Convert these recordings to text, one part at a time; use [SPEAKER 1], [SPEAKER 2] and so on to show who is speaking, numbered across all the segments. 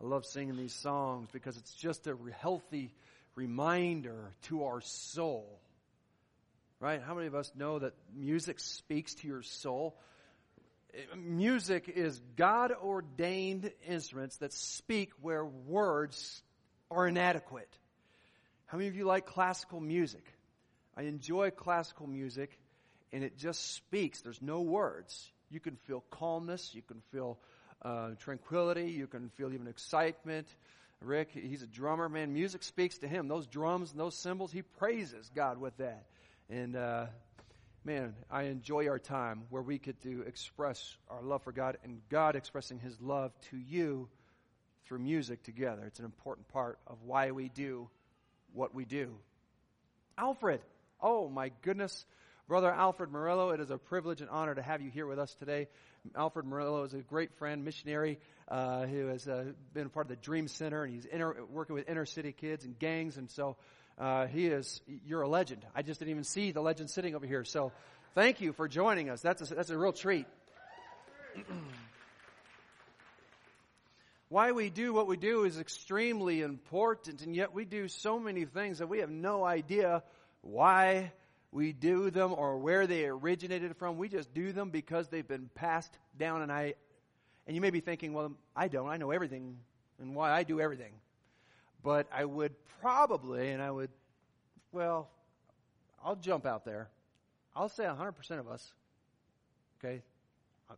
[SPEAKER 1] I love singing these songs because it's just a healthy reminder to our soul. Right? How many of us know that music speaks to your soul? Music is God ordained instruments that speak where words are inadequate. How many of you like classical music? I enjoy classical music and it just speaks. There's no words. You can feel calmness. You can feel uh, tranquility. You can feel even excitement. Rick, he's a drummer, man. Music speaks to him. Those drums and those cymbals, he praises God with that. And uh, man, I enjoy our time where we get to express our love for God and God expressing His love to you through music together. It's an important part of why we do what we do. Alfred, oh my goodness. Brother Alfred Morello, it is a privilege and honor to have you here with us today. Alfred Murillo is a great friend, missionary, uh, who has uh, been part of the Dream Center, and he's inter- working with inner city kids and gangs. And so uh, he is, you're a legend. I just didn't even see the legend sitting over here. So thank you for joining us. That's a, that's a real treat. Why we do what we do is extremely important, and yet we do so many things that we have no idea why we do them or where they originated from. We just do them because they've been passed down, and I, and you may be thinking, well, I don't. I know everything and why I do everything. But I would probably, and I would, well, I'll jump out there. I'll say 100% of us, okay,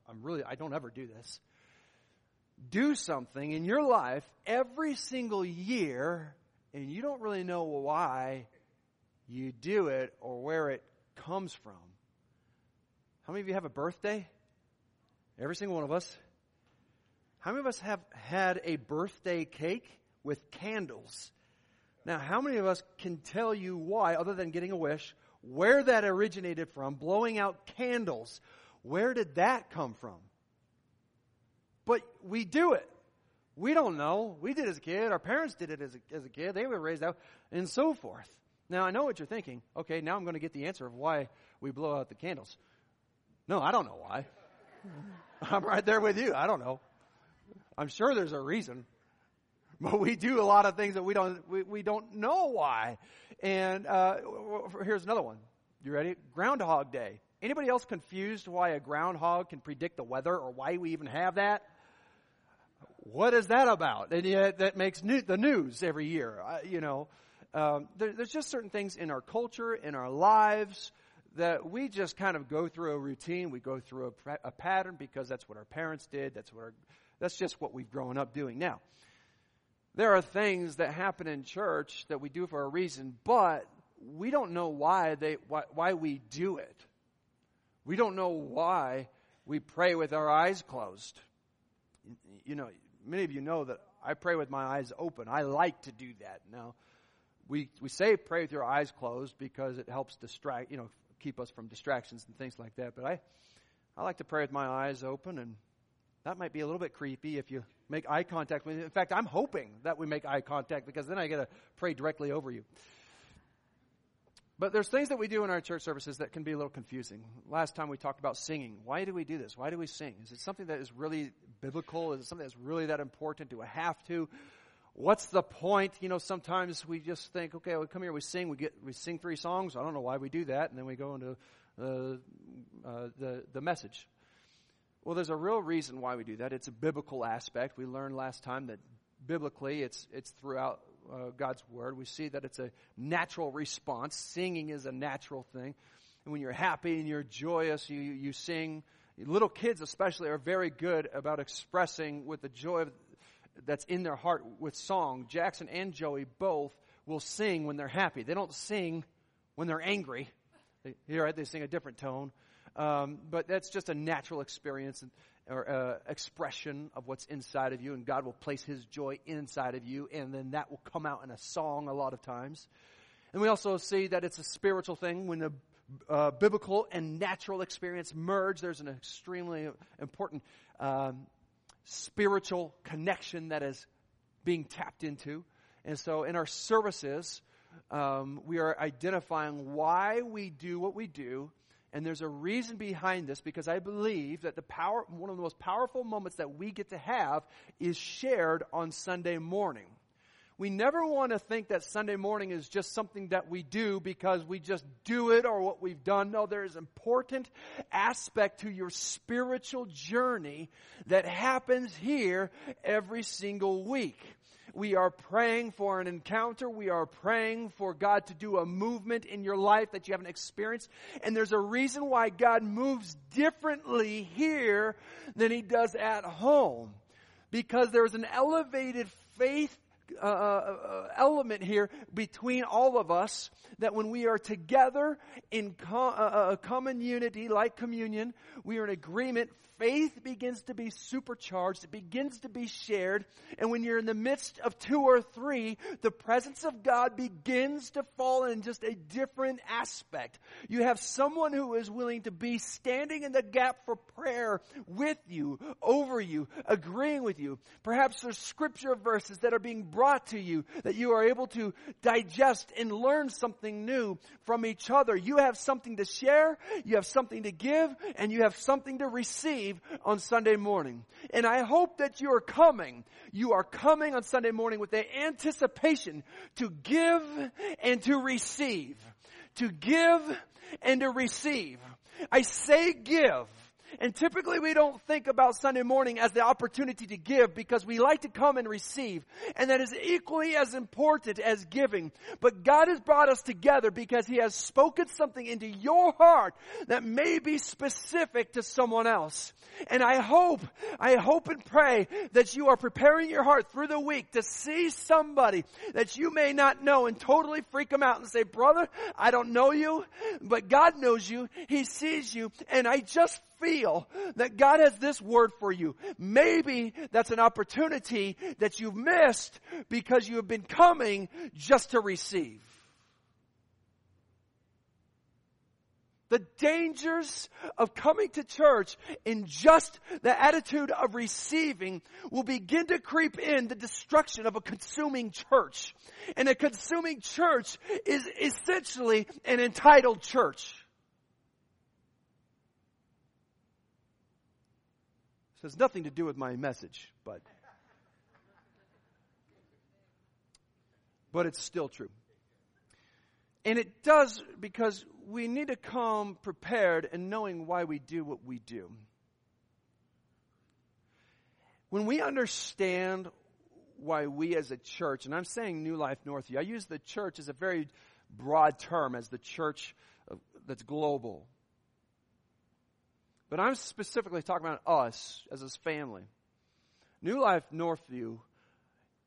[SPEAKER 1] I'm really, I don't ever do this. Do something in your life every single year, and you don't really know why you do it or where it comes from. How many of you have a birthday? Every single one of us. How many of us have had a birthday cake with candles. Now, how many of us can tell you why, other than getting a wish, where that originated from, blowing out candles? Where did that come from? But we do it. We don't know. We did as a kid. Our parents did it as a, as a kid. They were raised out, and so forth. Now, I know what you're thinking. Okay, now I'm going to get the answer of why we blow out the candles. No, I don't know why. I'm right there with you. I don't know. I'm sure there's a reason. But we do a lot of things that we don't, we, we don't know why. And, uh, here's another one. You ready? Groundhog Day. Anybody else confused why a groundhog can predict the weather or why we even have that? What is that about? And yet that makes new, the news every year. Uh, you know, um, there, there's just certain things in our culture, in our lives, that we just kind of go through a routine. We go through a, a pattern because that's what our parents did. That's what our, that's just what we've grown up doing. Now, there are things that happen in church that we do for a reason, but we don't know why they why, why we do it. We don't know why we pray with our eyes closed. You know, many of you know that I pray with my eyes open. I like to do that. Now, we we say pray with your eyes closed because it helps distract, you know, keep us from distractions and things like that. But I I like to pray with my eyes open and that might be a little bit creepy if you make eye contact with me. In fact, I'm hoping that we make eye contact because then I get to pray directly over you. But there's things that we do in our church services that can be a little confusing. Last time we talked about singing. Why do we do this? Why do we sing? Is it something that is really biblical? Is it something that's really that important? Do I have to? What's the point? You know, sometimes we just think, okay, we come here, we sing, we get, we sing three songs. I don't know why we do that, and then we go into uh, uh, the the message. Well, there's a real reason why we do that. It's a biblical aspect. We learned last time that biblically it's, it's throughout uh, God's Word. We see that it's a natural response. Singing is a natural thing. And when you're happy and you're joyous, you, you sing. Little kids, especially, are very good about expressing with the joy that's in their heart with song. Jackson and Joey both will sing when they're happy. They don't sing when they're angry. They, right, they sing a different tone. Um, but that's just a natural experience or uh, expression of what's inside of you, and God will place His joy inside of you, and then that will come out in a song a lot of times. And we also see that it's a spiritual thing when the uh, biblical and natural experience merge. There's an extremely important um, spiritual connection that is being tapped into. And so in our services, um, we are identifying why we do what we do And there's a reason behind this because I believe that the power, one of the most powerful moments that we get to have is shared on Sunday morning. We never want to think that Sunday morning is just something that we do because we just do it or what we've done. No, there is an important aspect to your spiritual journey that happens here every single week. We are praying for an encounter. We are praying for God to do a movement in your life that you haven't experienced. And there's a reason why God moves differently here than he does at home. Because there's an elevated faith uh, uh, uh, element here between all of us that when we are together in co- uh, uh common unity like communion, we are in agreement faith begins to be supercharged. It begins to be shared. And when you're in the midst of two or three, the presence of God begins to fall in just a different aspect. You have someone who is willing to be standing in the gap for prayer with you, over you, agreeing with you. Perhaps there's scripture verses that are being brought to you that you are able to digest and learn something new from each other. You have something to share, you have something to give, and you have something to receive receive on Sunday morning. And I hope that you are coming. You are coming on Sunday morning with the anticipation to give and to receive. To give and to receive. I say give and typically we don't think about Sunday morning as the opportunity to give because we like to come and receive. And that is equally as important as giving. But God has brought us together because He has spoken something into your heart that may be specific to someone else. And I hope, I hope and pray that you are preparing your heart through the week to see somebody that you may not know and totally freak them out and say, brother, I don't know you, but God knows you. He sees you. And I just feel that God has this word for you. Maybe that's an opportunity that you've missed because you have been coming just to receive. The dangers of coming to church in just the attitude of receiving will begin to creep in the destruction of a consuming church. And a consuming church is essentially an entitled church. This has nothing to do with my message, but but it's still true. And it does because we need to come prepared and knowing why we do what we do. When we understand why we as a church, and I'm saying New Life Northview, I use the church as a very broad term, as the church that's global. But I'm specifically talking about us as his family. New Life Northview,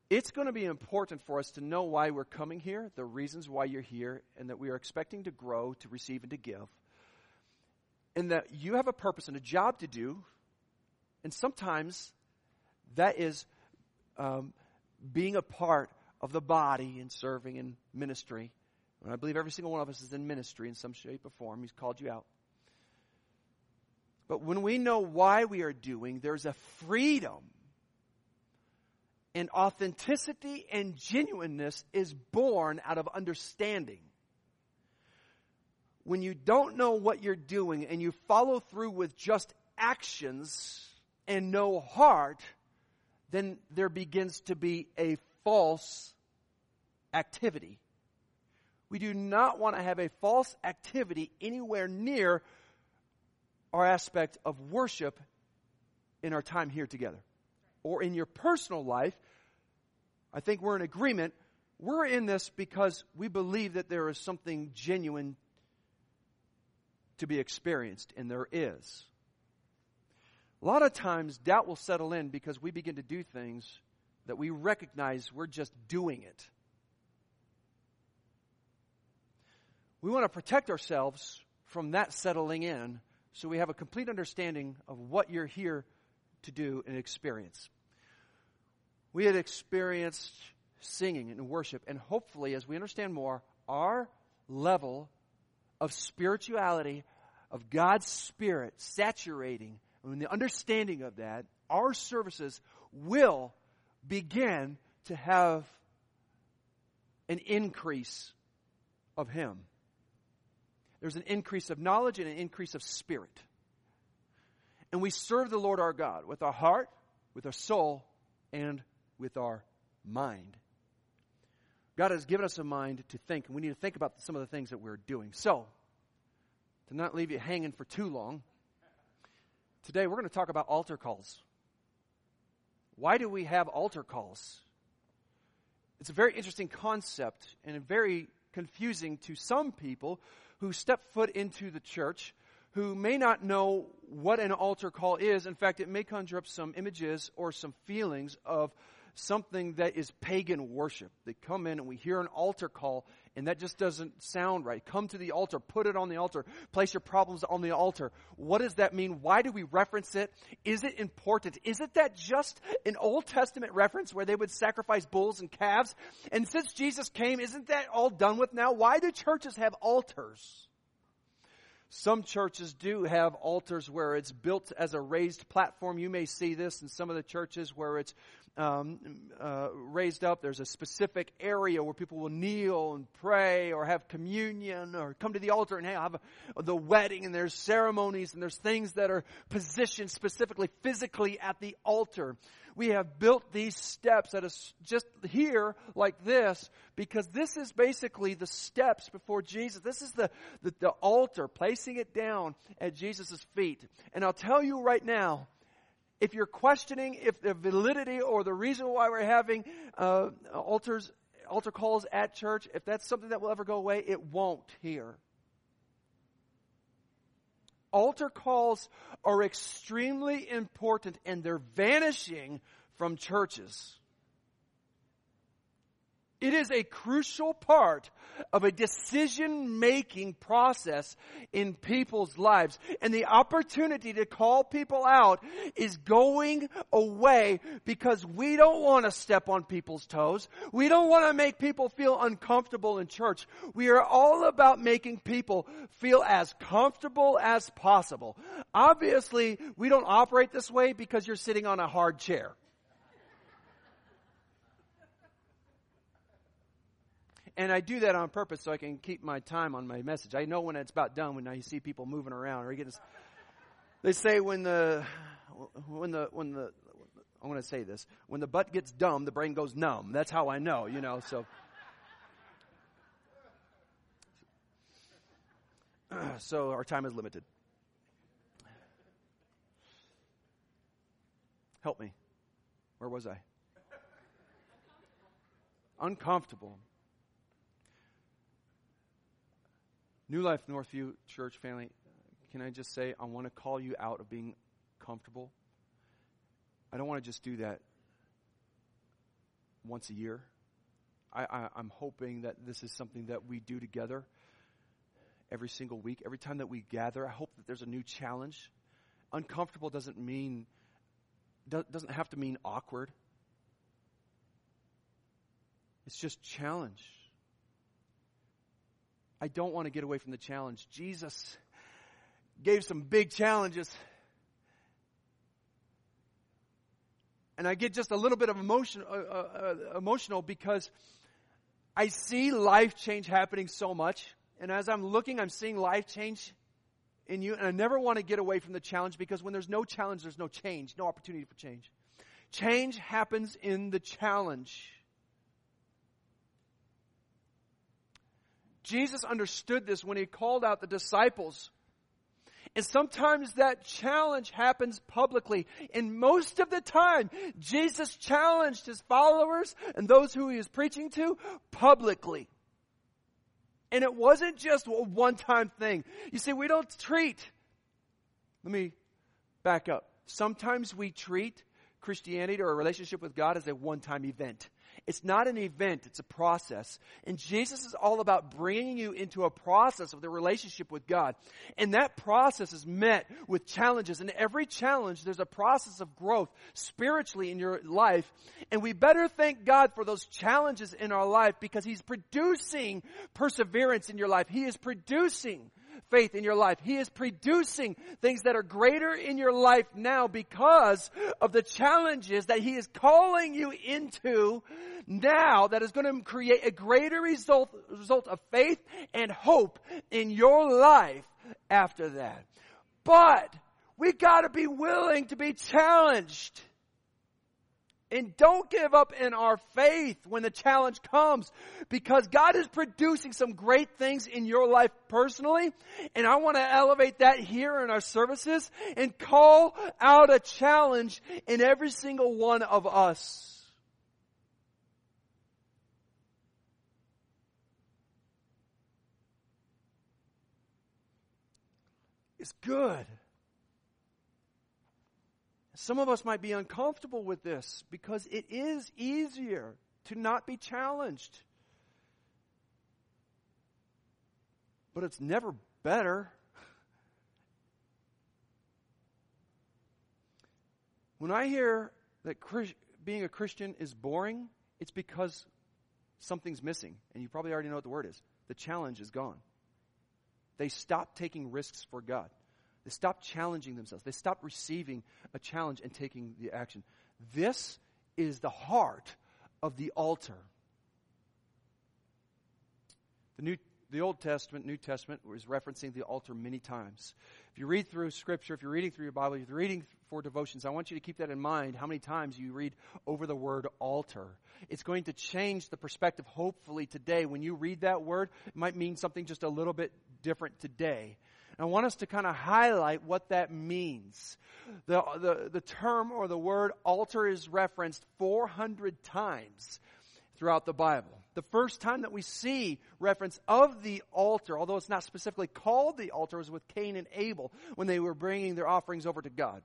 [SPEAKER 1] it's going to be important for us to know why we're coming here, the reasons why you're here, and that we are expecting to grow, to receive, and to give. And that you have a purpose and a job to do. And sometimes that is um, being a part of the body and serving in ministry. And I believe every single one of us is in ministry in some shape or form. He's called you out. But when we know why we are doing, there's a freedom and authenticity and genuineness is born out of understanding. When you don't know what you're doing and you follow through with just actions and no heart, then there begins to be a false activity. We do not want to have a false activity anywhere near our aspect of worship in our time here together. Or in your personal life, I think we're in agreement. We're in this because we believe that there is something genuine to be experienced, and there is. A lot of times, doubt will settle in because we begin to do things that we recognize we're just doing it. We want to protect ourselves from that settling in so we have a complete understanding of what you're here to do and experience. We had experienced singing and worship, and hopefully, as we understand more, our level of spirituality, of God's Spirit saturating, and the understanding of that, our services will begin to have an increase of Him. There's an increase of knowledge and an increase of spirit. And we serve the Lord our God with our heart, with our soul, and with our mind. God has given us a mind to think, and we need to think about some of the things that we're doing. So, to not leave you hanging for too long, today we're going to talk about altar calls. Why do we have altar calls? It's a very interesting concept and very confusing to some people who step foot into the church who may not know what an altar call is. In fact, it may conjure up some images or some feelings of something that is pagan worship. They come in and we hear an altar call and that just doesn't sound right. Come to the altar, put it on the altar, place your problems on the altar. What does that mean? Why do we reference it? Is it important? Isn't that just an Old Testament reference where they would sacrifice bulls and calves? And since Jesus came, isn't that all done with now? Why do churches have altars? Some churches do have altars where it's built as a raised platform. You may see this in some of the churches where it's um, uh, raised up. There's a specific area where people will kneel and pray or have communion or come to the altar and have a, the wedding and there's ceremonies and there's things that are positioned specifically physically at the altar. We have built these steps at a, just here like this because this is basically the steps before Jesus. This is the, the, the altar, placing it down at Jesus' feet. And I'll tell you right now, if you're questioning if the validity or the reason why we're having uh, altars, altar calls at church, if that's something that will ever go away, it won't here. Altar calls are extremely important and they're vanishing from churches. It is a crucial part of a decision making process in people's lives. And the opportunity to call people out is going away because we don't want to step on people's toes. We don't want to make people feel uncomfortable in church. We are all about making people feel as comfortable as possible. Obviously, we don't operate this way because you're sitting on a hard chair. And I do that on purpose so I can keep my time on my message. I know when it's about done when I see people moving around or getting. They say when the when the when the I want to say this when the butt gets dumb, the brain goes numb. That's how I know, you know. So. So our time is limited. Help me. Where was I? Uncomfortable. New Life Northview Church family, can I just say, I want to call you out of being comfortable. I don't want to just do that once a year. I, am hoping that this is something that we do together every single week. Every time that we gather, I hope that there's a new challenge. Uncomfortable doesn't mean, doesn't have to mean awkward. It's just challenge. I don't want to get away from the challenge. Jesus gave some big challenges. And I get just a little bit of emotion, uh, uh, uh, emotional because I see life change happening so much. And as I'm looking, I'm seeing life change in you. And I never want to get away from the challenge because when there's no challenge, there's no change, no opportunity for change. Change happens in the challenge. Jesus understood this when he called out the disciples. And sometimes that challenge happens publicly. And most of the time, Jesus challenged his followers and those who he was preaching to publicly. And it wasn't just a one time thing. You see, we don't treat, let me back up. Sometimes we treat Christianity or a relationship with God as a one time event. It's not an event, it's a process. And Jesus is all about bringing you into a process of the relationship with God. And that process is met with challenges. And every challenge, there's a process of growth spiritually in your life. And we better thank God for those challenges in our life because He's producing perseverance in your life. He is producing faith in your life. He is producing things that are greater in your life now because of the challenges that He is calling you into now that is going to create a greater result, result of faith and hope in your life after that. But we gotta be willing to be challenged. And don't give up in our faith when the challenge comes because God is producing some great things in your life personally. And I want to elevate that here in our services and call out a challenge in every single one of us. It's good. Some of us might be uncomfortable with this because it is easier to not be challenged. But it's never better. When I hear that being a Christian is boring, it's because something's missing. And you probably already know what the word is. The challenge is gone. They stop taking risks for God. They stop challenging themselves. They stop receiving a challenge and taking the action. This is the heart of the altar. The New the Old Testament, New Testament is referencing the altar many times. If you read through Scripture, if you're reading through your Bible, if you're reading for devotions, I want you to keep that in mind how many times you read over the word altar. It's going to change the perspective, hopefully, today. When you read that word, it might mean something just a little bit different today. I want us to kind of highlight what that means. The, the, the term or the word altar is referenced 400 times throughout the Bible. The first time that we see reference of the altar, although it's not specifically called the altar, was with Cain and Abel when they were bringing their offerings over to God.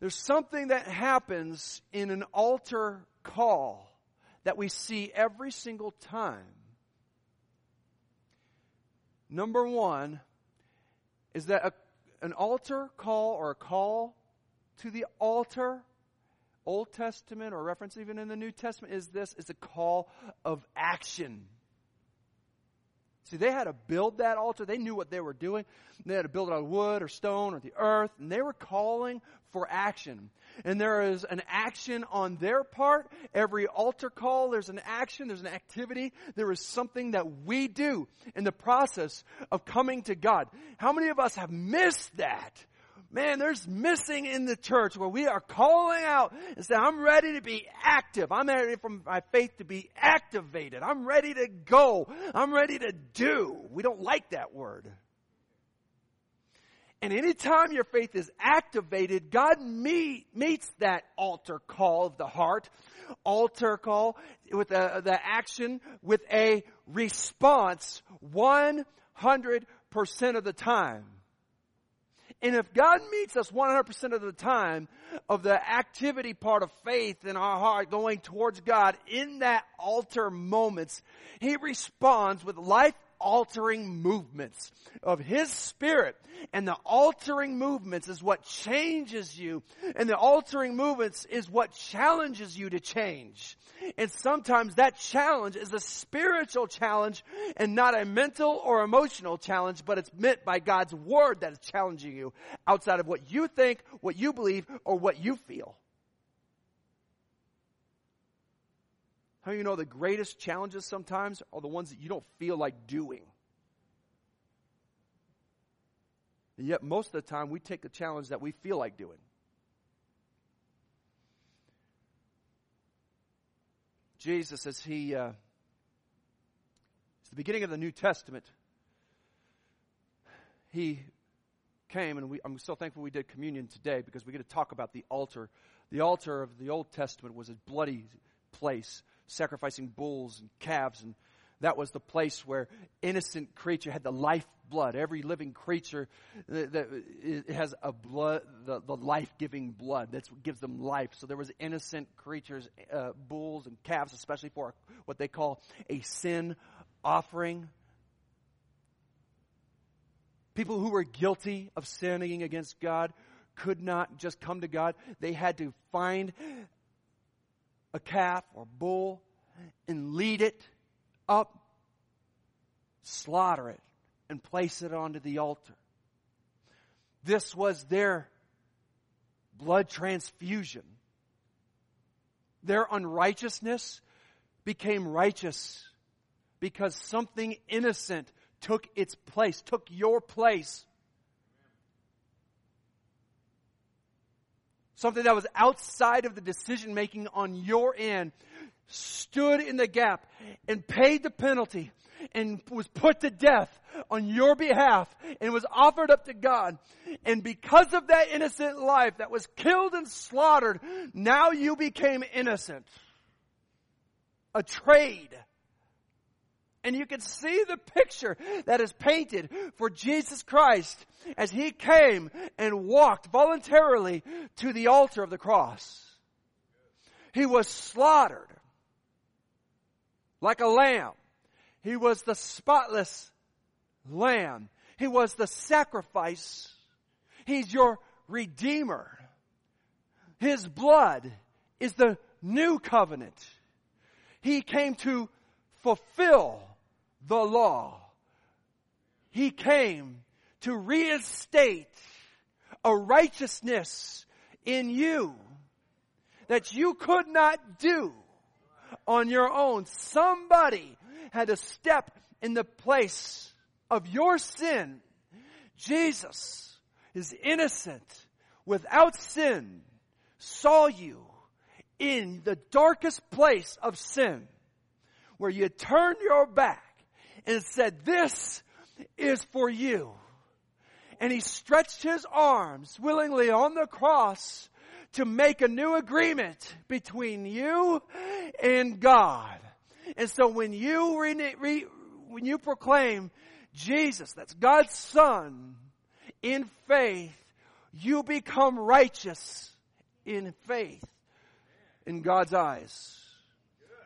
[SPEAKER 1] There's something that happens in an altar call that we see every single time Number one is that a, an altar call or a call to the altar, Old Testament or reference even in the New Testament, is this is a call of action. See, they had to build that altar. They knew what they were doing. They had to build it on wood or stone or the earth, and they were calling for action. And there is an action on their part. Every altar call, there's an action, there's an activity, there is something that we do in the process of coming to God. How many of us have missed that? Man, there's missing in the church where we are calling out and say, I'm ready to be active. I'm ready for my faith to be activated. I'm ready to go. I'm ready to do. We don't like that word. And anytime your faith is activated, God meet, meets that altar call of the heart, altar call with the, the action with a response 100% of the time. And if God meets us 100% of the time of the activity part of faith in our heart going towards God in that altar moments, He responds with life altering movements of His Spirit. And the altering movements is what changes you. And the altering movements is what challenges you to change. And sometimes that challenge is a spiritual challenge and not a mental or emotional challenge, but it's meant by God's Word that is challenging you outside of what you think, what you believe, or what you feel. How you know the greatest challenges sometimes are the ones that you don't feel like doing? And yet, most of the time, we take the challenge that we feel like doing. Jesus, as he, uh, it's the beginning of the New Testament, he came, and we, I'm so thankful we did communion today because we get to talk about the altar. The altar of the Old Testament was a bloody place sacrificing bulls and calves and that was the place where innocent creature had the life blood. Every living creature that has a blood, the, the life-giving blood. That's what gives them life. So there was innocent creatures, uh, bulls and calves, especially for what they call a sin offering. People who were guilty of sinning against God could not just come to God. They had to find a calf or bull and lead it up slaughter it, and place it onto the altar. This was their blood transfusion. Their unrighteousness became righteous because something innocent took its place, took your place. Something that was outside of the decision making on your end stood in the gap and paid the penalty and was put to death on your behalf and was offered up to God. And because of that innocent life that was killed and slaughtered, now you became innocent. A trade. And you can see the picture that is painted for Jesus Christ as he came and walked voluntarily to the altar of the cross. He was slaughtered like a lamb. He was the spotless lamb. He was the sacrifice. He's your redeemer. His blood is the new covenant. He came to fulfill the law. He came to reinstate a righteousness in you that you could not do on your own. Somebody had to step in the place of your sin. Jesus is innocent, without sin, saw you in the darkest place of sin, where you turned your back and said, this is for you. And he stretched his arms willingly on the cross to make a new agreement between you and God. And so when you re, re, when you proclaim Jesus, that's God's Son, in faith, you become righteous in faith in God's eyes.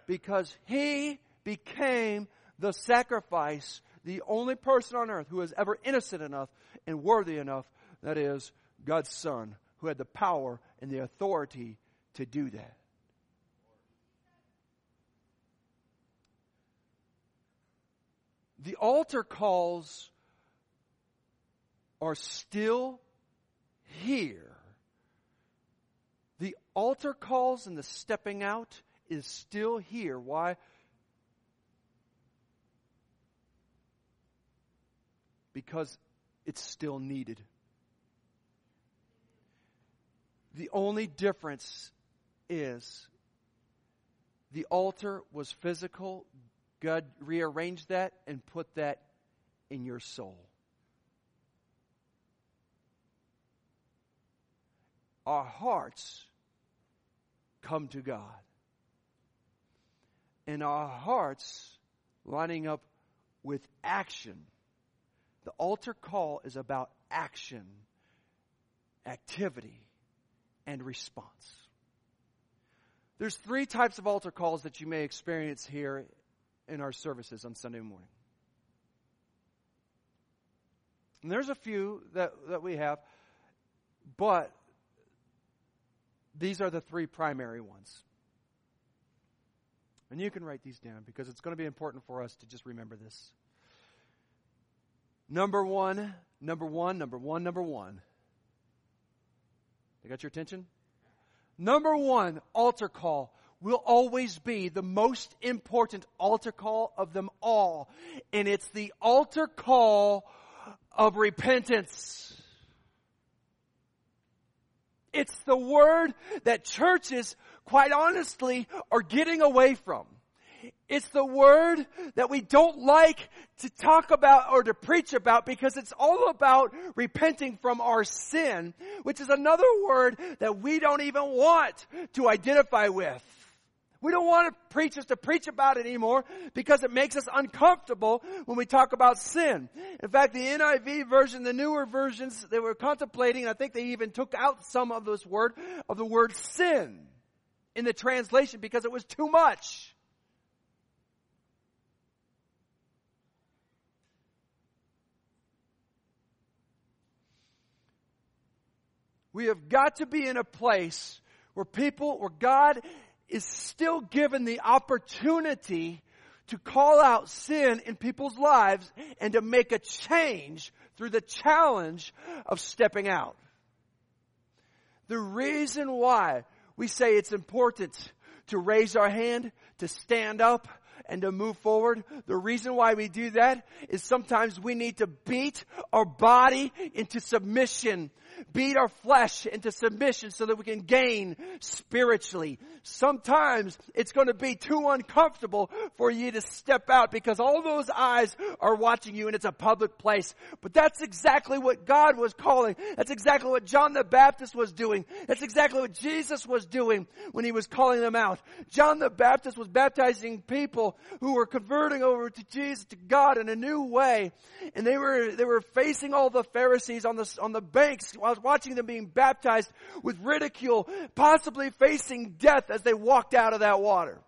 [SPEAKER 1] Because He became the sacrifice, the only person on earth who is ever innocent enough and worthy enough, that is, God's Son, who had the power and the authority to do that. The altar calls are still here. The altar calls and the stepping out is still here. Why? Because it's still needed. The only difference is the altar was physical. God rearranged that and put that in your soul. Our hearts come to God. And our hearts lining up with action. The altar call is about action, activity and response. There's three types of altar calls that you may experience here in our services on Sunday morning. And there's a few that, that we have, but these are the three primary ones. And you can write these down because it's going to be important for us to just remember this. Number one, number one, number one, number one I got your attention? Number one altar call will always be the most important altar call of them all. And it's the altar call of repentance. It's the word that churches, quite honestly, are getting away from. It's the word that we don't like to talk about or to preach about because it's all about repenting from our sin, which is another word that we don't even want to identify with. We don't want preachers to preach about it anymore because it makes us uncomfortable when we talk about sin. In fact, the NIV version, the newer versions, they were contemplating, I think they even took out some of this word, of the word sin in the translation because it was too much. We have got to be in a place where people, where God is still given the opportunity to call out sin in people's lives and to make a change through the challenge of stepping out. The reason why we say it's important to raise our hand, to stand up, and to move forward. The reason why we do that is sometimes we need to beat our body into submission beat our flesh into submission so that we can gain spiritually. Sometimes it's going to be too uncomfortable for you to step out because all those eyes are watching you and it's a public place. But that's exactly what God was calling. That's exactly what John the Baptist was doing. That's exactly what Jesus was doing when he was calling them out. John the Baptist was baptizing people who were converting over to Jesus, to God in a new way. And they were, they were facing all the Pharisees on the, on the banks watching them being baptized with ridicule, possibly facing death as they walked out of that water.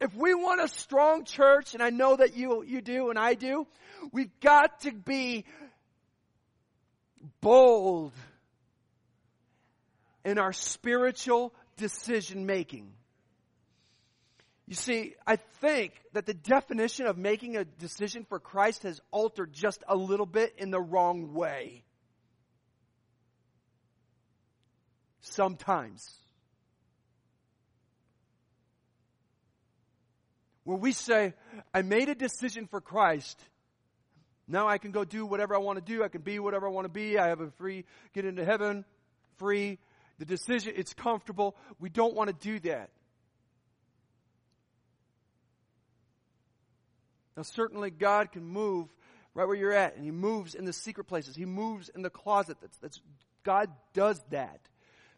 [SPEAKER 1] If we want a strong church, and I know that you, you do and I do, we've got to be bold in our spiritual decision making. You see, I think that the definition of making a decision for Christ has altered just a little bit in the wrong way. Sometimes. When we say, I made a decision for Christ, now I can go do whatever I want to do, I can be whatever I want to be, I have a free, get into heaven, free. The decision, it's comfortable. We don't want to do that. Now, certainly God can move right where you're at, and He moves in the secret places. He moves in the closet. That's, that's, God does that.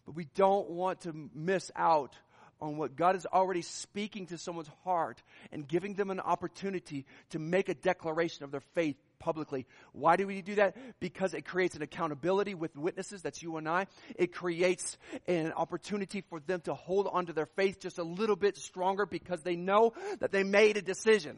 [SPEAKER 1] But we don't want to miss out on what God is already speaking to someone's heart and giving them an opportunity to make a declaration of their faith publicly. Why do we do that? Because it creates an accountability with witnesses, that's you and I. It creates an opportunity for them to hold onto their faith just a little bit stronger because they know that they made a decision.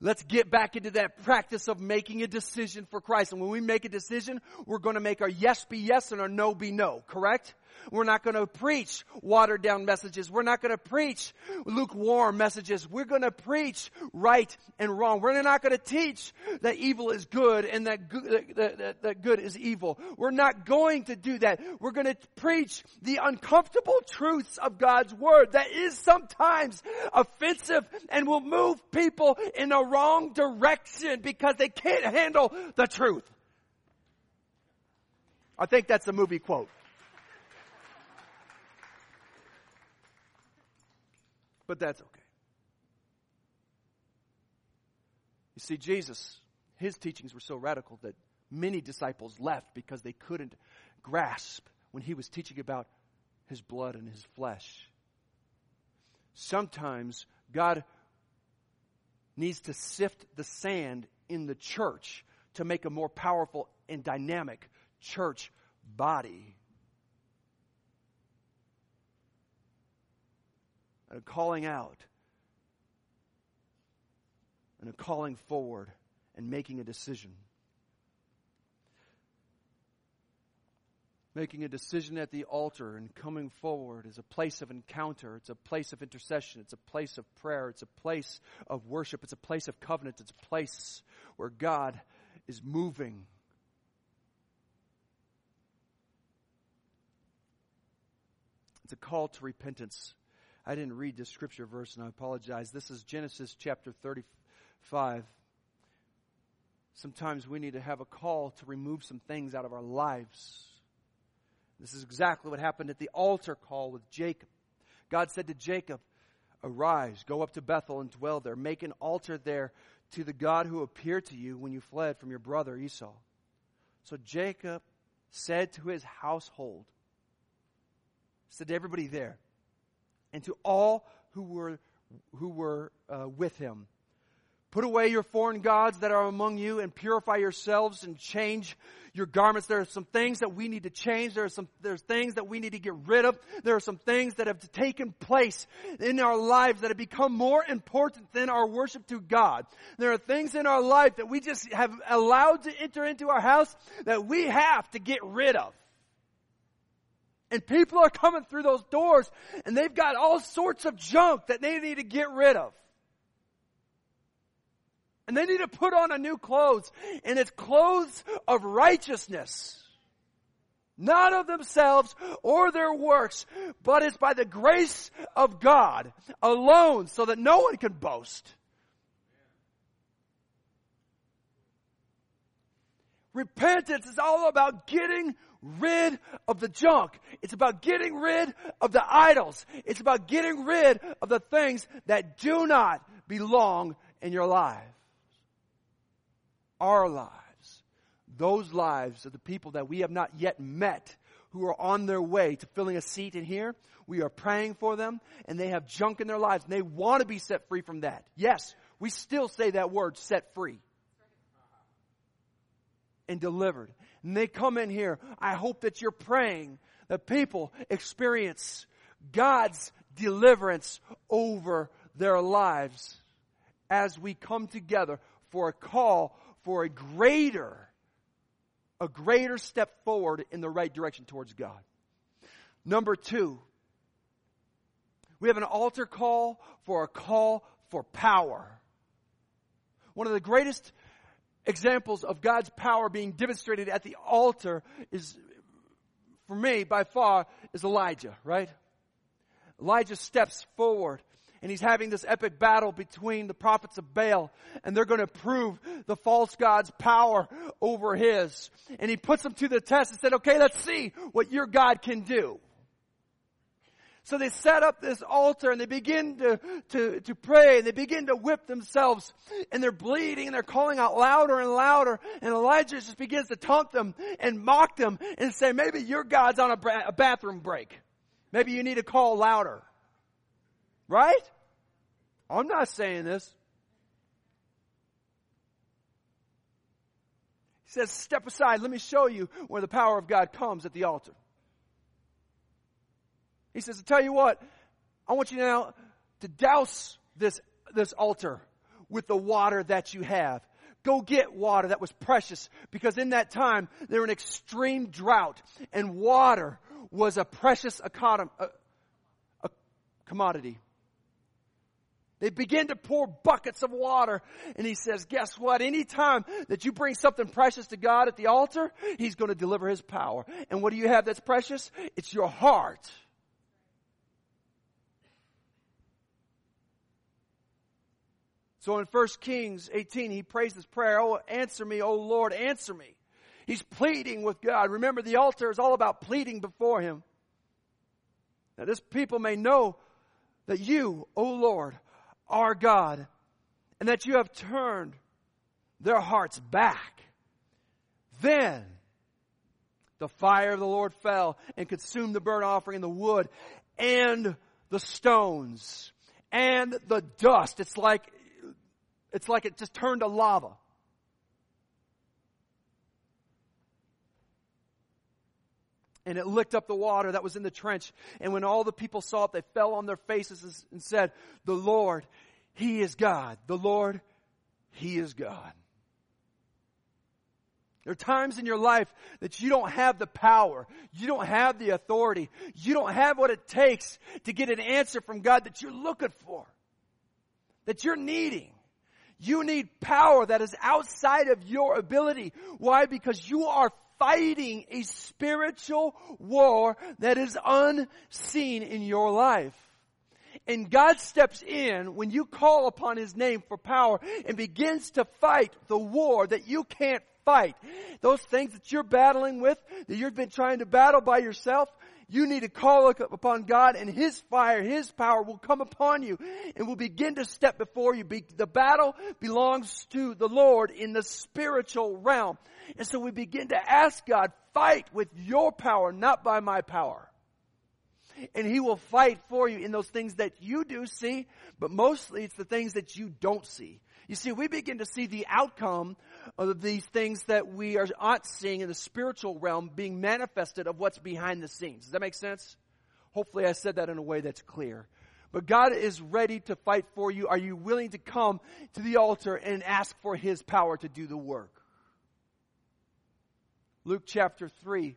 [SPEAKER 1] Let's get back into that practice of making a decision for Christ. And when we make a decision, we're going to make our yes be yes and our no be no, correct? We're not going to preach watered down messages. We're not going to preach lukewarm messages. We're going to preach right and wrong. We're not going to teach that evil is good and that good, that, that, that good is evil. We're not going to do that. We're going to preach the uncomfortable truths of God's word that is sometimes offensive and will move people in the wrong direction because they can't handle the truth. I think that's a movie quote. But that's okay. You see, Jesus, his teachings were so radical that many disciples left because they couldn't grasp when he was teaching about his blood and his flesh. Sometimes God needs to sift the sand in the church to make a more powerful and dynamic church body. And a calling out and a calling forward and making a decision. Making a decision at the altar and coming forward is a place of encounter. It's a place of intercession. It's a place of prayer. It's a place of worship. It's a place of covenant. It's a place where God is moving. It's a call to repentance. I didn't read this scripture verse and I apologize. This is Genesis chapter 35. Sometimes we need to have a call to remove some things out of our lives. This is exactly what happened at the altar call with Jacob. God said to Jacob, Arise, go up to Bethel and dwell there. Make an altar there to the God who appeared to you when you fled from your brother Esau. So Jacob said to his household, said to everybody there, and to all who were, who were uh, with him. Put away your foreign gods that are among you and purify yourselves and change your garments. There are some things that we need to change. There are some, there's things that we need to get rid of. There are some things that have taken place in our lives that have become more important than our worship to God. There are things in our life that we just have allowed to enter into our house that we have to get rid of. And people are coming through those doors and they've got all sorts of junk that they need to get rid of. And they need to put on a new clothes and it's clothes of righteousness. Not of themselves or their works, but it's by the grace of God alone so that no one can boast. Repentance is all about getting rid of the junk. It's about getting rid of the idols. It's about getting rid of the things that do not belong in your life. Our lives. Those lives of the people that we have not yet met who are on their way to filling a seat in here. We are praying for them and they have junk in their lives and they want to be set free from that. Yes, we still say that word, set free and delivered and they come in here, I hope that you're praying that people experience God's deliverance over their lives as we come together for a call for a greater, a greater step forward in the right direction towards God. Number two, we have an altar call for a call for power. One of the greatest examples of God's power being demonstrated at the altar is, for me, by far, is Elijah, right? Elijah steps forward and he's having this epic battle between the prophets of Baal and they're going to prove the false God's power over his. And he puts them to the test and said, okay, let's see what your God can do. So they set up this altar and they begin to, to, to pray and they begin to whip themselves and they're bleeding and they're calling out louder and louder and Elijah just begins to taunt them and mock them and say, maybe your God's on a, a bathroom break. Maybe you need to call louder. Right? I'm not saying this. He says, step aside. Let me show you where the power of God comes at the altar. He says, I tell you what, I want you now to douse this, this altar with the water that you have. Go get water that was precious because in that time there was an extreme drought and water was a precious a, uh, a commodity. They begin to pour buckets of water. And he says, guess what? Anytime that you bring something precious to God at the altar, he's going to deliver his power. And what do you have that's precious? It's your heart. So in 1 Kings 18, he prays this prayer, Oh, answer me, oh Lord, answer me. He's pleading with God. Remember, the altar is all about pleading before him. Now, this people may know that you, O Lord, are God, and that you have turned their hearts back. Then the fire of the Lord fell and consumed the burnt offering and the wood and the stones and the dust. It's like it's like it just turned to lava. and it licked up the water that was in the trench. And when all the people saw it, they fell on their faces and said, The Lord, He is God. The Lord, He is God. There are times in your life that you don't have the power. You don't have the authority. You don't have what it takes to get an answer from God that you're looking for, that you're needing. You need power that is outside of your ability. Why? Because you are fighting a spiritual war that is unseen in your life. And God steps in when you call upon His name for power and begins to fight the war that you can't fight. Those things that you're battling with, that you've been trying to battle by yourself, you need to call upon God and His fire, His power will come upon you and will begin to step before you. The battle belongs to the Lord in the spiritual realm. And so we begin to ask God, fight with your power, not by my power. And He will fight for you in those things that you do see, but mostly it's the things that you don't see. You see, we begin to see the outcome of these things that we are not seeing in the spiritual realm being manifested of what's behind the scenes. Does that make sense? Hopefully I said that in a way that's clear. But God is ready to fight for you. Are you willing to come to the altar and ask for His power to do the work? Luke chapter 3,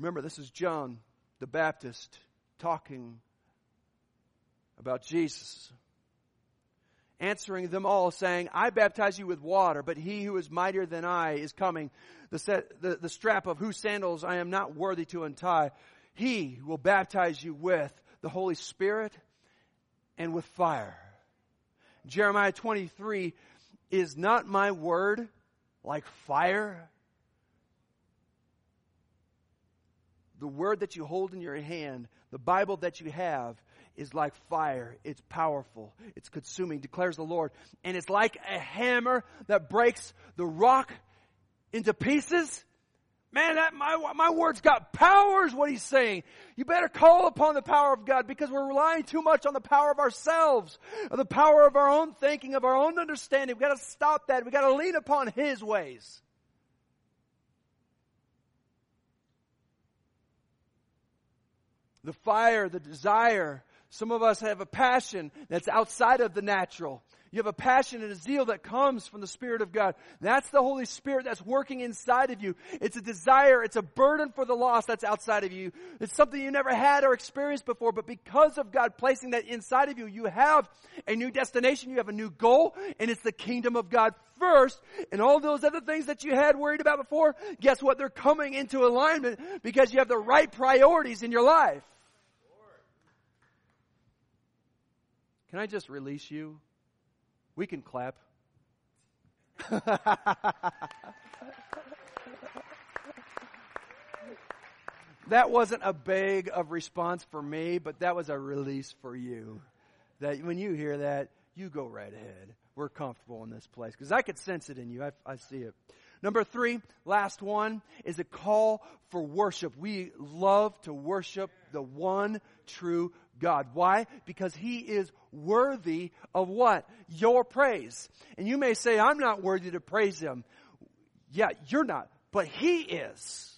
[SPEAKER 1] Remember, this is John the Baptist talking about Jesus. Answering them all, saying, I baptize you with water, but he who is mightier than I is coming, the, set, the, the strap of whose sandals I am not worthy to untie. He will baptize you with the Holy Spirit and with fire. Jeremiah 23 is not my word like fire? The word that you hold in your hand, the Bible that you have, is like fire. It's powerful. It's consuming, declares the Lord. And it's like a hammer that breaks the rock into pieces. Man, that, my, my word's got power is what he's saying. You better call upon the power of God because we're relying too much on the power of ourselves, of the power of our own thinking, of our own understanding. We've got to stop that. We've got to lean upon his ways. The fire, the desire. Some of us have a passion that's outside of the natural. You have a passion and a zeal that comes from the Spirit of God. That's the Holy Spirit that's working inside of you. It's a desire, it's a burden for the lost that's outside of you. It's something you never had or experienced before, but because of God placing that inside of you, you have a new destination, you have a new goal, and it's the kingdom of God first, and all those other things that you had worried about before, guess what? They're coming into alignment because you have the right priorities in your life. Can I just release you? We can clap. that wasn't a beg of response for me, but that was a release for you. That when you hear that, you go right ahead. We're comfortable in this place because I could sense it in you. I, I see it. Number three, last one, is a call for worship. We love to worship the one true God. Why? Because He is worthy of what? Your praise. And you may say, I'm not worthy to praise Him. Yeah, you're not, but He is.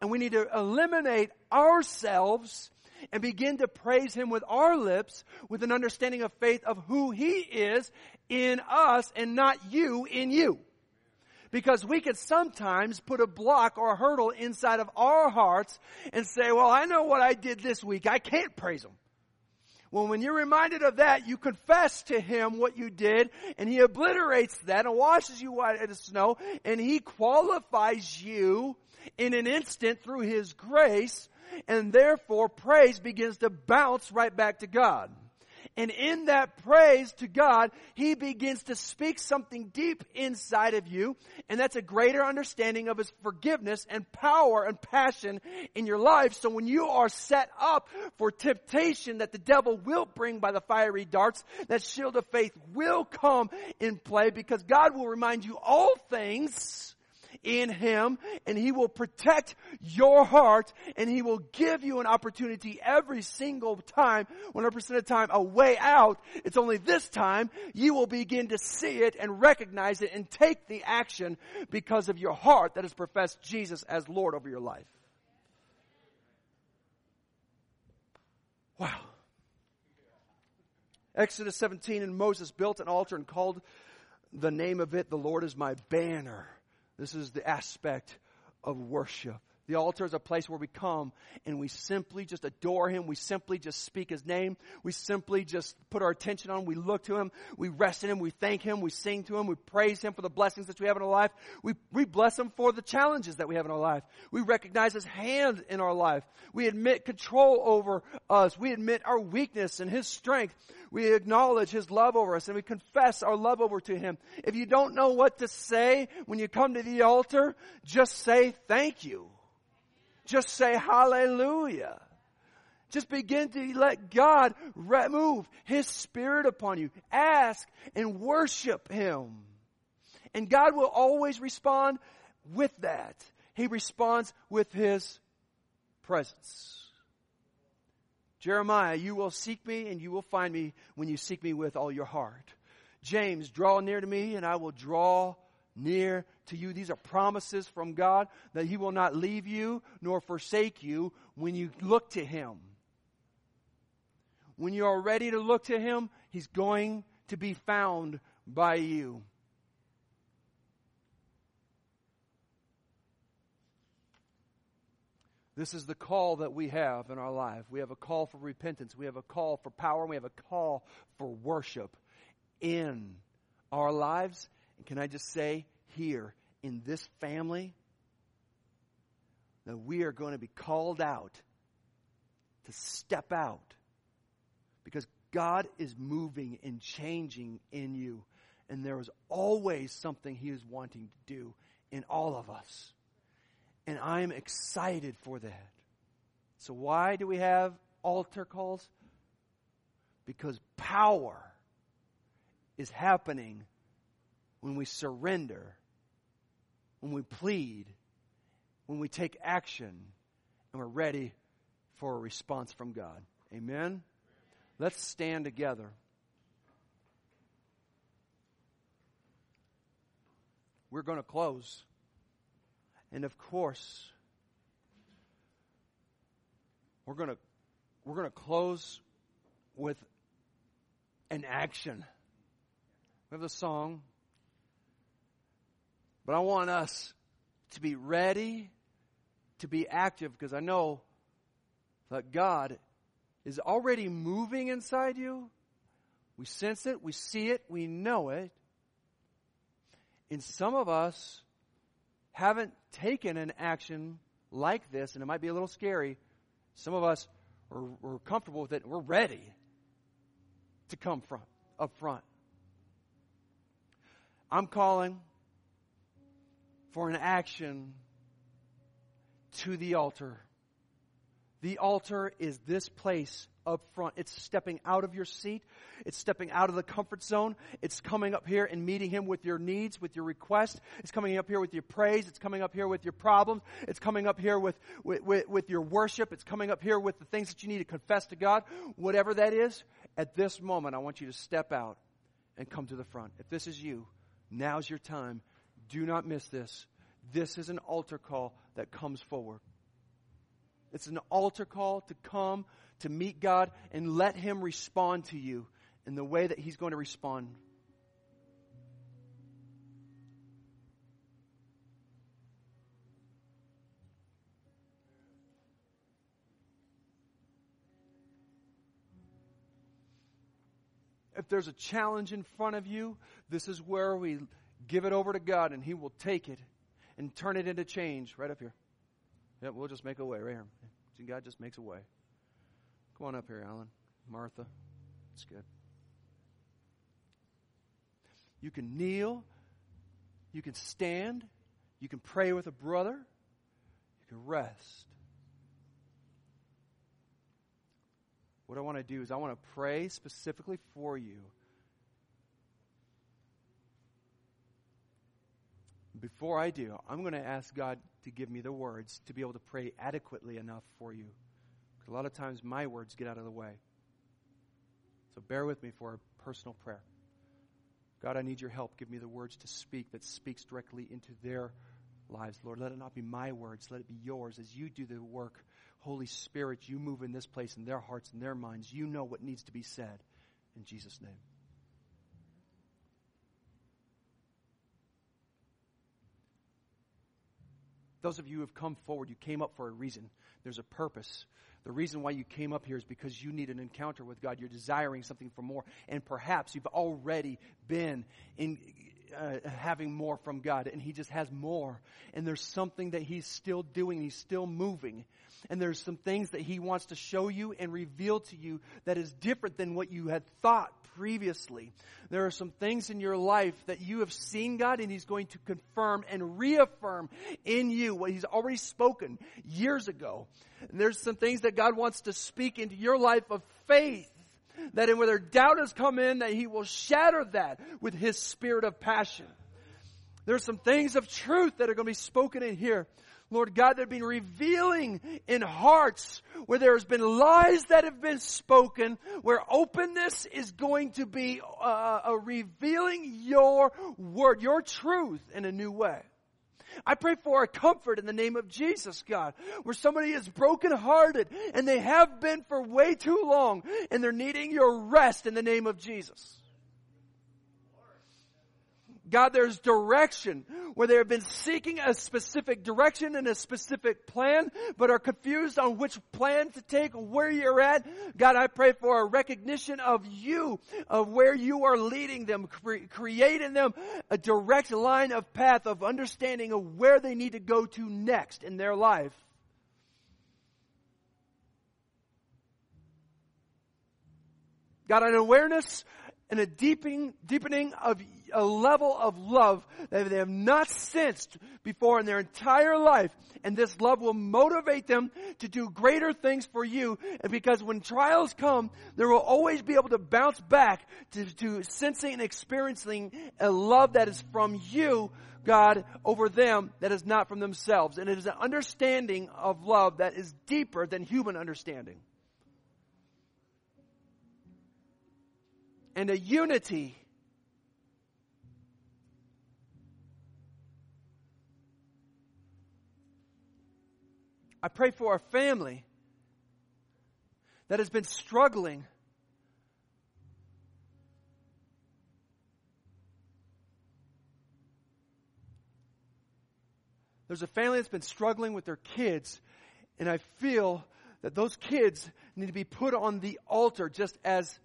[SPEAKER 1] And we need to eliminate ourselves and begin to praise Him with our lips with an understanding of faith of who He is in us and not you in you. Because we could sometimes put a block or a hurdle inside of our hearts and say, well, I know what I did this week. I can't praise him. Well, when you're reminded of that, you confess to him what you did, and he obliterates that and washes you white as snow, and he qualifies you in an instant through his grace, and therefore praise begins to bounce right back to God. And in that praise to God, He begins to speak something deep inside of you. And that's a greater understanding of His forgiveness and power and passion in your life. So when you are set up for temptation that the devil will bring by the fiery darts, that shield of faith will come in play because God will remind you all things in Him and He will protect your heart and He will give you an opportunity every single time, 100% of the time, a way out. It's only this time you will begin to see it and recognize it and take the action because of your heart that has professed Jesus as Lord over your life. Wow. Exodus 17, and Moses built an altar and called the name of it, The Lord is my banner. This is the aspect of worship. The altar is a place where we come and we simply just adore Him. We simply just speak His name. We simply just put our attention on Him. We look to Him. We rest in Him. We thank Him. We sing to Him. We praise Him for the blessings that we have in our life. We, we bless Him for the challenges that we have in our life. We recognize His hand in our life. We admit control over us. We admit our weakness and His strength. We acknowledge His love over us and we confess our love over to Him. If you don't know what to say when you come to the altar, just say thank you. Just say hallelujah. Just begin to let God remove His Spirit upon you. Ask and worship Him. And God will always respond with that. He responds with His presence. Jeremiah, you will seek me and you will find me when you seek me with all your heart. James, draw near to me and I will draw near to you. These are promises from God that He will not leave you nor forsake you when you look to Him. When you are ready to look to Him, He's going to be found by you. This is the call that we have in our life. We have a call for repentance. We have a call for power. We have a call for worship in our lives. And can I just say here in this family that we are going to be called out to step out because God is moving and changing in you. And there is always something He is wanting to do in all of us. And I'm excited for that. So, why do we have altar calls? Because power is happening when we surrender, when we plead, when we take action, and we're ready for a response from God. Amen? Let's stand together. We're going to close. And of course, we're going to we're going to close with an action. We have the song, but I want us to be ready to be active because I know that God is already moving inside you. We sense it, we see it, we know it. And some of us haven't taken an action like this, and it might be a little scary. Some of us are, are comfortable with it. We're ready to come front, up front. I'm calling for an action to the altar. The altar is this place up front. It's stepping out of your seat. It's stepping out of the comfort zone. It's coming up here and meeting Him with your needs, with your requests. It's coming up here with your praise. It's coming up here with your problems. It's coming up here with, with, with, with your worship. It's coming up here with the things that you need to confess to God. Whatever that is, at this moment, I want you to step out and come to the front. If this is you, now's your time. Do not miss this. This is an altar call that comes forward. It's an altar call to come to meet God and let Him respond to you in the way that He's going to respond. If there's a challenge in front of you, this is where we give it over to God and He will take it and turn it into change right up here. Yeah, we'll just make a way right here. See, God just makes a way. Come on up here, Alan. Martha. It's good. You can kneel. You can stand. You can pray with a brother. You can rest. What I want to do is I want to pray specifically for you. Before I do, I'm going to ask God to give me the words to be able to pray adequately enough for you. Because a lot of times my words get out of the way. So bear with me for a personal prayer. God, I need your help. Give me the words to speak that speaks directly into their lives. Lord, let it not be my words. Let it be yours as you do the work. Holy Spirit, you move in this place in their hearts and their minds. You know what needs to be said. In Jesus' name. Those of you who have come forward, you came up for a reason. There's a purpose. The reason why you came up here is because you need an encounter with God. You're desiring something for more. And perhaps you've already been in, uh, having more from God, and He just has more. And there's something that He's still doing, He's still moving. And there's some things that He wants to show you and reveal to you that is different than what you had thought previously. There are some things in your life that you have seen God and He's going to confirm and reaffirm in you what He's already spoken years ago. And there's some things that God wants to speak into your life of faith that in whether doubt has come in, that He will shatter that with His spirit of passion. There's some things of truth that are going to be spoken in here. Lord God, that have been revealing in hearts where there's been lies that have been spoken, where openness is going to be uh, uh, revealing your word, your truth in a new way. I pray for a comfort in the name of Jesus, God, where somebody is brokenhearted and they have been for way too long and they're needing your rest in the name of Jesus. God, there's direction where they have been seeking a specific direction and a specific plan, but are confused on which plan to take, where you're at. God, I pray for a recognition of you, of where you are leading them, cre- creating them a direct line of path of understanding of where they need to go to next in their life. God, an awareness and a deepening, deepening of a level of love that they have not sensed before in their entire life. And this love will motivate them to do greater things for you. And because when trials come, they will always be able to bounce back to, to sensing and experiencing a love that is from you, God, over them that is not from themselves. And it is an understanding of love that is deeper than human understanding. and a unity. I pray for our family that has been struggling There's a family that's been struggling with their kids, and I feel that those kids need to be put on the altar just as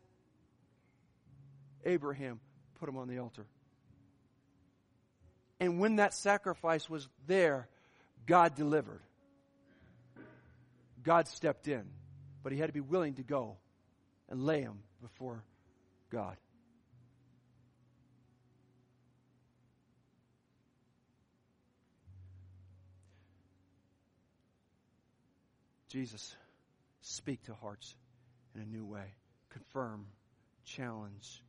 [SPEAKER 1] Abraham put him on the altar. And when that sacrifice was there, God delivered. God stepped in, but he had to be willing to go and lay him before God. Jesus, speak to hearts in a new way. Confirm, challenge,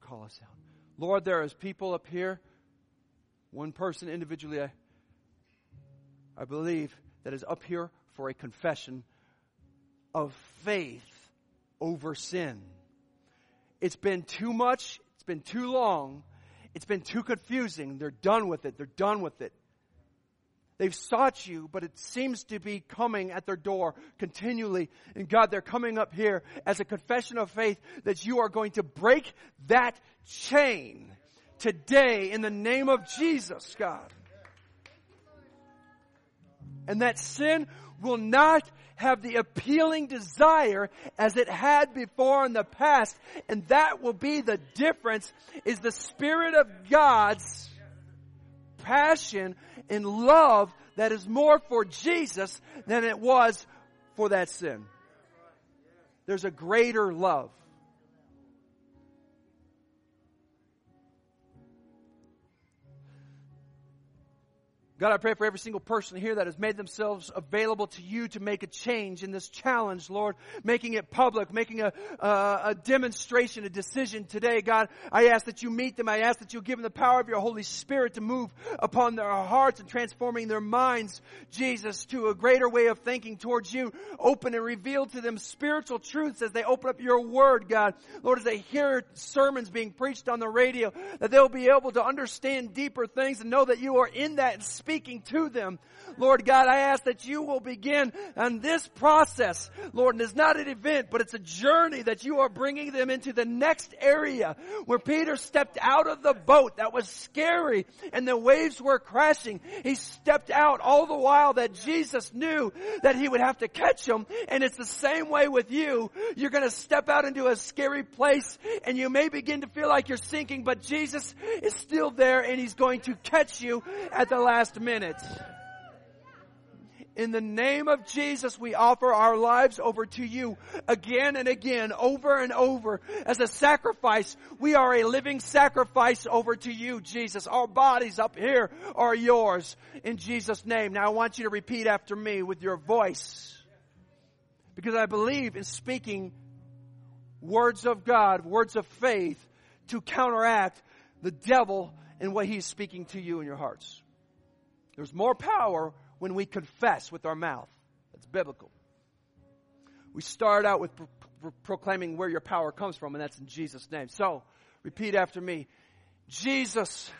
[SPEAKER 1] call us out. Lord, there is people up here, one person individually, I, I believe, that is up here for a confession of faith over sin. It's been too much. It's been too long. It's been too confusing. They're done with it. They're done with it. They've sought you, but it seems to be coming at their door continually. And God, they're coming up here as a confession of faith that you are going to break that chain today in the name of Jesus, God. And that sin will not have the appealing desire as it had before in the past. And that will be the difference is the Spirit of God's passion and love that is more for Jesus than it was for that sin. There's a greater love. God, I pray for every single person here that has made themselves available to you to make a change in this challenge, Lord, making it public, making a, a, a, demonstration, a decision today. God, I ask that you meet them. I ask that you give them the power of your Holy Spirit to move upon their hearts and transforming their minds, Jesus, to a greater way of thinking towards you. Open and reveal to them spiritual truths as they open up your word, God. Lord, as they hear sermons being preached on the radio, that they'll be able to understand deeper things and know that you are in that speaking to them. Lord God, I ask that you will begin on this process, Lord, and it's not an event, but it's a journey that you are bringing them into the next area where Peter stepped out of the boat that was scary and the waves were crashing. He stepped out all the while that Jesus knew that he would have to catch him. And it's the same way with you. You're going to step out into a scary place and you may begin to feel like you're sinking, but Jesus is still there and he's going to catch you at the last minute. In the name of Jesus, we offer our lives over to you again and again, over and over as a sacrifice. We are a living sacrifice over to you, Jesus. Our bodies up here are yours in Jesus' name. Now I want you to repeat after me with your voice because I believe in speaking words of God, words of faith to counteract the devil and what he's speaking to you in your hearts. There's more power when we confess with our mouth. That's biblical. We start out with pro- pro- proclaiming where your power comes from, and that's in Jesus' name. So, repeat after me Jesus,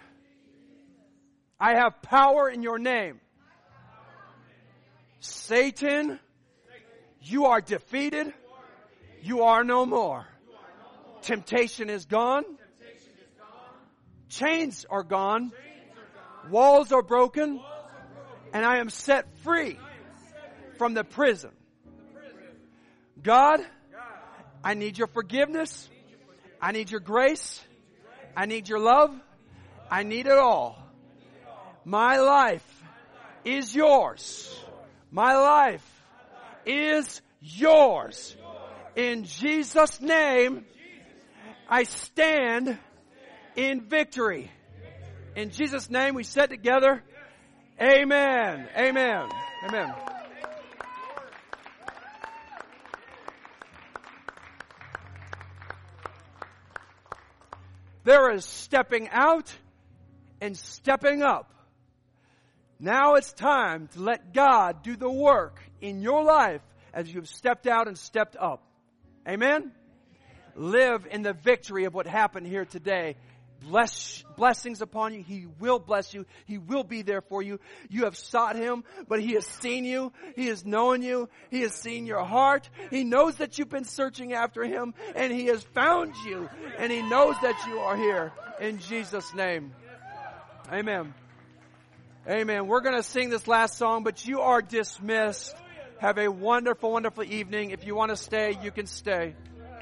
[SPEAKER 1] I have power in your name. Satan, you are defeated. You are no more. Temptation is gone. Chains are gone. Walls are broken. And I am set free from the prison. God, I need your forgiveness. I need your grace. I need your love. I need it all. My life is yours. My life is yours. In Jesus' name, I stand in victory. In Jesus' name, we said together, Amen. Amen. Amen. There is stepping out and stepping up. Now it's time to let God do the work in your life as you've stepped out and stepped up. Amen? Live in the victory of what happened here today. Bless, blessings upon you. He will bless you. He will be there for you. You have sought Him, but He has seen you. He has known you. He has seen your heart. He knows that you've been searching after Him and He has found you and He knows that you are here in Jesus' name. Amen. Amen. We're going to sing this last song, but you are dismissed. Have a wonderful, wonderful evening. If you want to stay, you can stay.